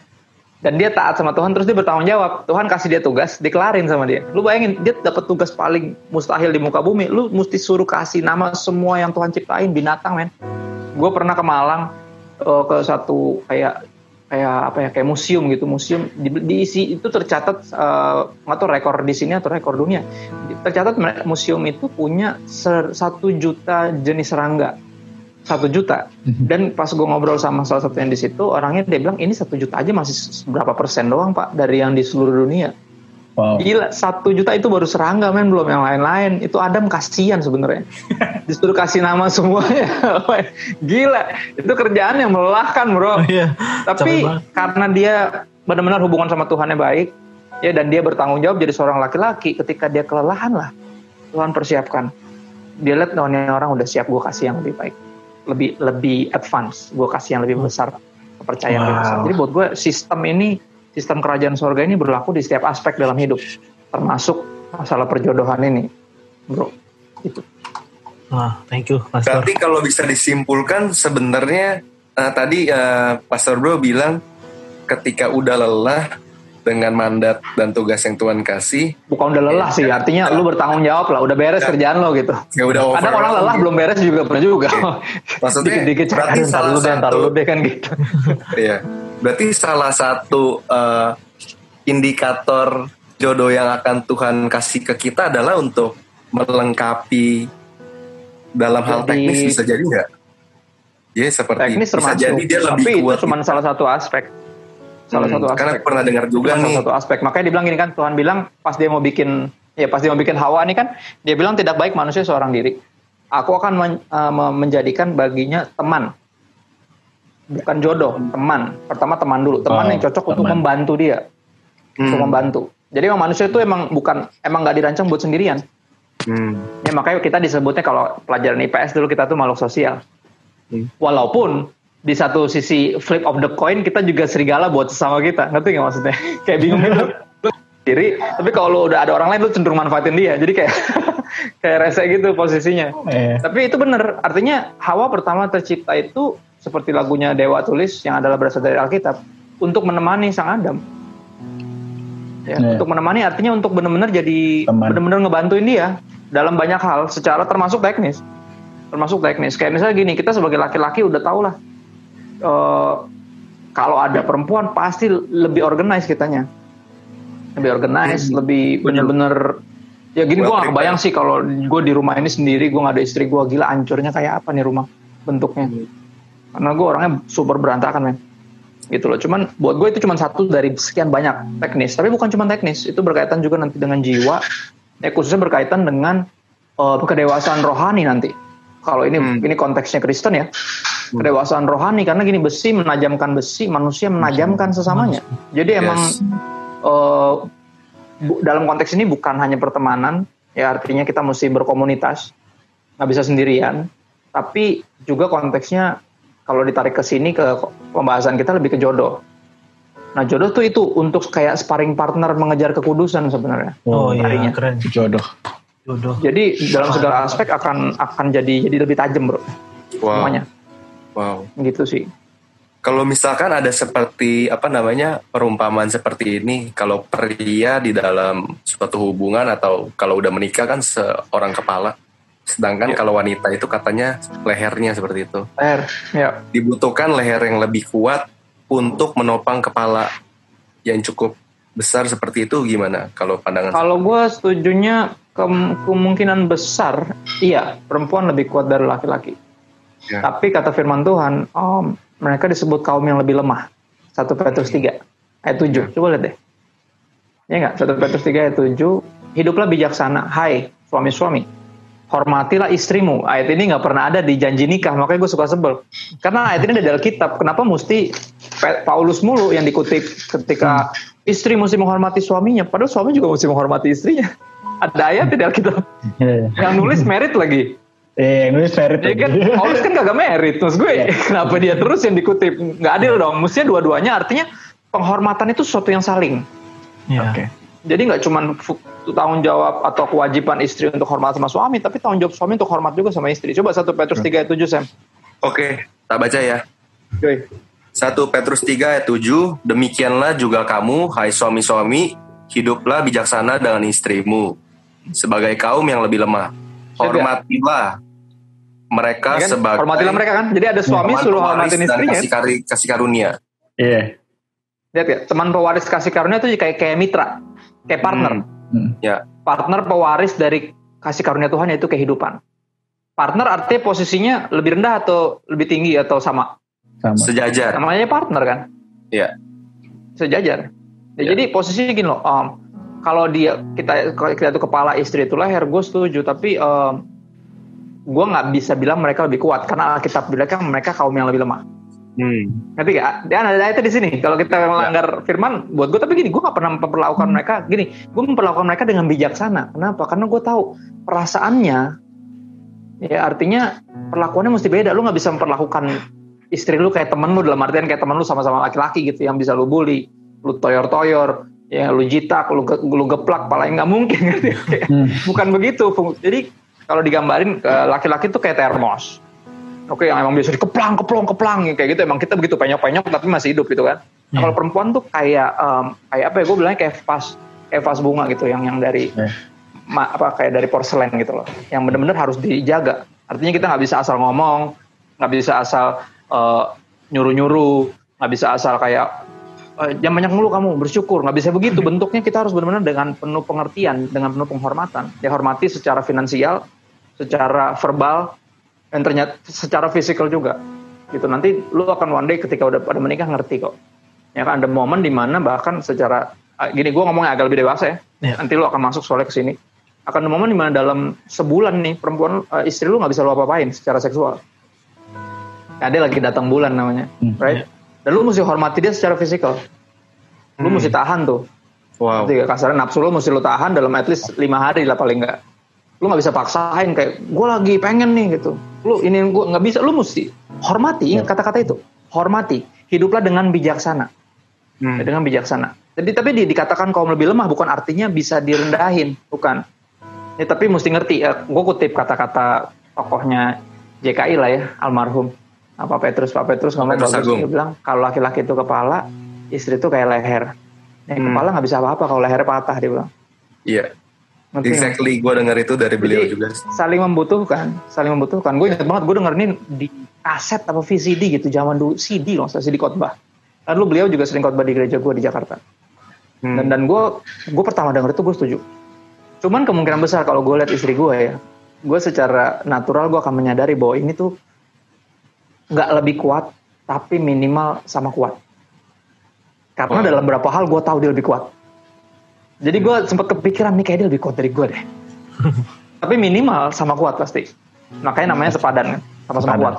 Dan dia taat sama Tuhan terus dia bertanggung jawab. Tuhan kasih dia tugas, dikelarin sama dia. Lu bayangin dia dapat tugas paling mustahil di muka bumi. Lu mesti suruh kasih nama semua yang Tuhan ciptain binatang, men. Gue pernah ke Malang eh, ke satu kayak kayak apa ya kayak museum gitu museum di, diisi itu tercatat eh, nggak tahu rekor di sini atau rekor dunia. Tercatat museum itu punya satu juta jenis serangga. Satu juta. Dan pas gue ngobrol sama salah satu yang di situ orangnya dia bilang ini satu juta aja masih berapa persen doang pak dari yang di seluruh dunia Wow. Gila, satu juta itu baru serangga men, belum yang lain-lain. Itu Adam kasihan sebenarnya. Disuruh kasih nama semuanya. Gila, itu kerjaan yang melelahkan bro. Oh, iya. Tapi karena dia benar-benar hubungan sama Tuhannya baik, ya dan dia bertanggung jawab jadi seorang laki-laki. Ketika dia kelelahan lah, Tuhan persiapkan. Dia lihat oh, orang udah siap gue kasih yang lebih baik, lebih lebih advance. Gue kasih yang lebih besar, kepercayaan lebih Wow. besar. Jadi buat gue sistem ini, sistem kerajaan surga ini berlaku di setiap aspek dalam hidup, termasuk masalah perjodohan ini, bro. Itu. Wah, thank you, Pastor. Berarti kalau bisa disimpulkan sebenarnya eh, tadi eh, Pastor Bro bilang ketika udah lelah dengan mandat dan tugas yang Tuhan kasih, Bukan udah lelah sih, artinya lu bertanggung jawab lah, udah beres Ya. kerjaan lo gitu. ya udah over. Kadang orang lelah belum beres juga pernah juga. Maksudnya dikit-dikit berarti "Aduh, ntar salah lu deh, ntar satu- lu deh kan gitu. Iya. Berarti salah satu eh, indikator jodoh yang akan Tuhan kasih ke kita adalah untuk melengkapi dalam hal Jadi- teknis bisa jadi nggak? Ya seperti Teknis bisa jadi dia lebih tapi itu kuat. cuma salah satu aspek. Salah Hmm, satu aspek. Karena aku pernah dengar juga Cuma nih. salah satu aspek. Makanya dibilang gini kan, Tuhan bilang pas dia mau bikin, ya pas dia mau bikin Hawa nih kan, dia bilang tidak baik manusia seorang diri. Aku akan men- eh, me- menjadikan baginya teman, bukan jodoh, teman. Pertama teman dulu, teman Oh, yang cocok untuk teman. membantu dia, untuk Hmm. membantu. Jadi emang manusia itu emang bukan, emang nggak dirancang buat sendirian. Hmm. Ya makanya kita disebutnya kalau pelajaran IPS dulu kita tuh makhluk sosial. Hmm. Walaupun di satu sisi flip of the coin kita juga serigala buat sesama kita. Ngerti nggak maksudnya? kayak bingung gitu. Sendiri, tapi kalau lu udah ada orang lain lu cenderung manfaatin dia. Jadi kayak kayak rese gitu posisinya. Eh, Tapi itu bener. Artinya Hawa pertama tercipta itu seperti lagunya Dewa tulis yang adalah berasal dari Alkitab untuk menemani sang Adam. Ya, Iya. untuk menemani artinya untuk benar-benar jadi benar-benar ngebantuin dia dalam banyak hal secara termasuk teknis. Termasuk teknis. Kayak misalnya gini, kita sebagai laki-laki udah tau lah eh, kalau ada perempuan pasti lebih organize kitanya. Lebih organize, lebih bener-bener ya gini gue gak kebayang sih kalau gue di rumah ini sendiri gue gak ada istri gue gila hancurnya kayak apa nih rumah bentuknya karena gue orangnya super berantakan men. Gitu loh. Cuman buat gue itu cuma satu dari sekian banyak teknis. Tapi bukan cuma teknis. Itu berkaitan juga nanti dengan jiwa. Ya khususnya berkaitan dengan eh, kedewasaan rohani nanti. Kalau ini Hmm. ini konteksnya Kristen ya. Kedewasaan rohani karena gini besi menajamkan besi manusia menajamkan sesamanya. Jadi emang Yes. bu- dalam konteks ini bukan hanya pertemanan ya artinya kita mesti berkomunitas nggak bisa sendirian. Tapi juga konteksnya kalau ditarik ke sini ke pembahasan kita lebih ke jodoh nah jodoh tuh itu untuk kayak sparring partner mengejar kekudusan sebenarnya Oh, iya tarinya. keren. jodoh. Jodoh. jadi dalam segala aspek akan akan jadi jadi lebih tajam bro Wow. semuanya Wow. gitu sih Kalau misalkan ada seperti apa namanya perumpamaan seperti ini, kalau pria di dalam suatu hubungan atau kalau udah menikah kan seorang kepala, sedangkan Ya. kalau wanita itu katanya lehernya seperti itu. leher ya Dibutuhkan leher yang lebih kuat untuk menopang kepala yang cukup besar seperti itu gimana? Kalau pandangan Kalau gue setujunya kem- kemungkinan besar, iya perempuan lebih kuat dari laki-laki. Ya. Tapi kata firman Tuhan, oh, mereka disebut kaum yang lebih lemah. 1 Petrus 3 ayat 7. Coba lihat deh. Ya enggak? 1 Petrus 3 ayat 7. Hiduplah bijaksana, hai suami-suami. Hormatilah istrimu. Ayat ini nggak pernah ada di janji nikah, makanya gue suka sebel. Karena ayat ini ada di Alkitab. Kenapa mesti Paulus mulu yang dikutip ketika istri mesti menghormati suaminya, padahal suami juga mesti menghormati istrinya. Ada ayat di Alkitab Eh, yang nulis merit lagi. eh nulis merit Ya kan. Paulus kan kagak merit. Terus gue, kenapa dia terus yang dikutip? Nggak adil dong. Mestinya dua-duanya artinya penghormatan itu sesuatu yang saling. Iya. Oke. Jadi nggak cuma tanggung jawab atau kewajiban istri untuk hormat sama suami, tapi tanggung jawab suami untuk hormat juga sama istri. Coba 1 Petrus 3 ayat 7, Sam. Oke, tak baca ya. Yoi. 1 Petrus 3 ayat 7, demikianlah juga kamu, hai suami-suami, hiduplah bijaksana dengan istrimu, sebagai kaum yang lebih lemah. Hormatilah mereka Ya kan? sebagai Hormatilah mereka kan. Jadi ada suami teman suruh hormatin dan istrinya. kasih, kari- kasih karunia. Iya. Lihat ya, teman pewaris kasih karunia itu kayak kayak mitra, kayak partner. Hmm. Ya, Partner pewaris dari kasih karunia Tuhan yaitu kehidupan. Partner artinya posisinya lebih rendah atau lebih tinggi atau sama. Sama. sejajar. Namanya partner kan? Iya. Sejajar. Ya, Iya. Jadi posisinya gini loh. um, kalau dia kita kalau kita itu kepala istri itu leher, gue setuju. Tapi um, gue nggak bisa bilang mereka lebih kuat karena Alkitab bilang kan mereka kaum yang lebih lemah. Hmm. Ngerti gak? Dia ada ayatnya di sini. Kalau kita melanggar firman, buat gue tapi gini, gue gak pernah memperlakukan mereka gini. Gue memperlakukan mereka dengan bijaksana. Kenapa? Karena gue tahu perasaannya, ya artinya perlakuannya mesti beda. Lu nggak bisa memperlakukan istri lu kayak temen lu dalam artian kayak temen lu sama-sama laki-laki gitu yang bisa lu bully, lu toyor-toyor, ya lu jitak, lu, ge- lu geplak, paling nggak mungkin. Kayak, Hmm. Bukan begitu. Jadi kalau digambarin laki-laki tuh kayak termos. Oke, yang emang biasa dikeplang, keplang, keplang, kayak gitu. Emang kita begitu penyok-penyok tapi masih hidup gitu kan. Nah, kalau perempuan tuh kayak em, kayak apa ya? Gue bilangnya kayak vas, kayak vas bunga gitu, yang yang dari Eh. ma- apa kayak dari porselen gitu loh. Yang bener-bener harus dijaga. Artinya kita nggak bisa asal ngomong, nggak bisa asal eh, nyuruh-nyuruh, nggak bisa asal kayak eh, jangan banyak mulu kamu bersyukur nggak bisa begitu bentuknya kita harus benar-benar dengan penuh pengertian dengan penuh penghormatan dihormati secara finansial secara verbal dan ternyata secara fisikal juga gitu nanti lu akan one day ketika udah pada menikah ngerti kok Ya kan ada momen di mana bahkan secara gini gue ngomongnya agak lebih dewasa ya. Iya. Nanti lu akan masuk soalnya ke sini. Akan ada momen di mana dalam sebulan nih perempuan eh, istri lu nggak bisa lu apa-apain secara seksual. Nah, dia lagi datang bulan namanya, Hmm, right? Dan lu mesti hormati dia secara fisikal. Lu Hmm. mesti tahan tuh. Wow. Nanti kasarnya nafsu lu mesti lu tahan dalam at least lima hari lah paling nggak. Lu nggak bisa paksain kayak gue lagi pengen nih gitu. Lu ini gue nggak bisa. Lu mesti hormati. Ingat kata-kata itu. Hormati. Hiduplah dengan bijaksana. Hmm. Dengan bijaksana. Jadi tapi di, dikatakan kaum lebih lemah bukan artinya bisa direndahin, bukan. Ya, tapi mesti ngerti. Ya, gue kutip kata-kata tokohnya JKI lah ya, almarhum. Nah, Pak Petrus, Pak Petrus ngomong bagus. Dia bilang kalau laki-laki itu kepala, istri itu kayak leher. Nih, Hmm. kepala nggak bisa apa-apa kalau leher patah dia bilang. Iya. Ngerti nggak? Exactly. Gue dengar itu dari beliau Jadi, juga. saling membutuhkan, saling membutuhkan. Gue ingat banget, gue denger ini di kaset apa VCD gitu, zaman dulu CD loh, CD khotbah. Lalu beliau juga sering khotbah di gereja gue di Jakarta. Hmm. Dan dan gue gue pertama denger itu gue setuju. Cuman kemungkinan besar kalau gue lihat istri gue ya, gue secara natural gue akan menyadari bahwa ini tuh nggak lebih kuat, tapi minimal sama kuat. Karena Wow. dalam beberapa hal gue tahu dia lebih kuat. Jadi gue sempat kepikiran nih kayak dia lebih kuat dari gue deh. tapi minimal sama kuat pasti. Makanya namanya sepadan kan, sama-sama kuat.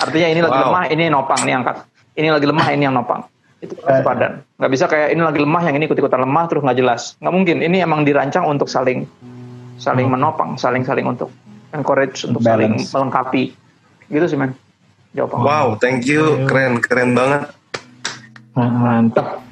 Artinya ini lagi Wow. lemah, ini nopang, ini angkat. Ini lagi lemah, ini yang nopang. Itu sepadan. Nggak bisa kayak ini lagi lemah, yang ini ikut-ikutan lemah terus nggak jelas. Nggak mungkin. Ini emang dirancang untuk saling saling menopang, saling saling untuk encourage, untuk saling Balance. melengkapi. Gitu sih men. Jawaban. Wow, thank you. Keren, keren banget. Mantap.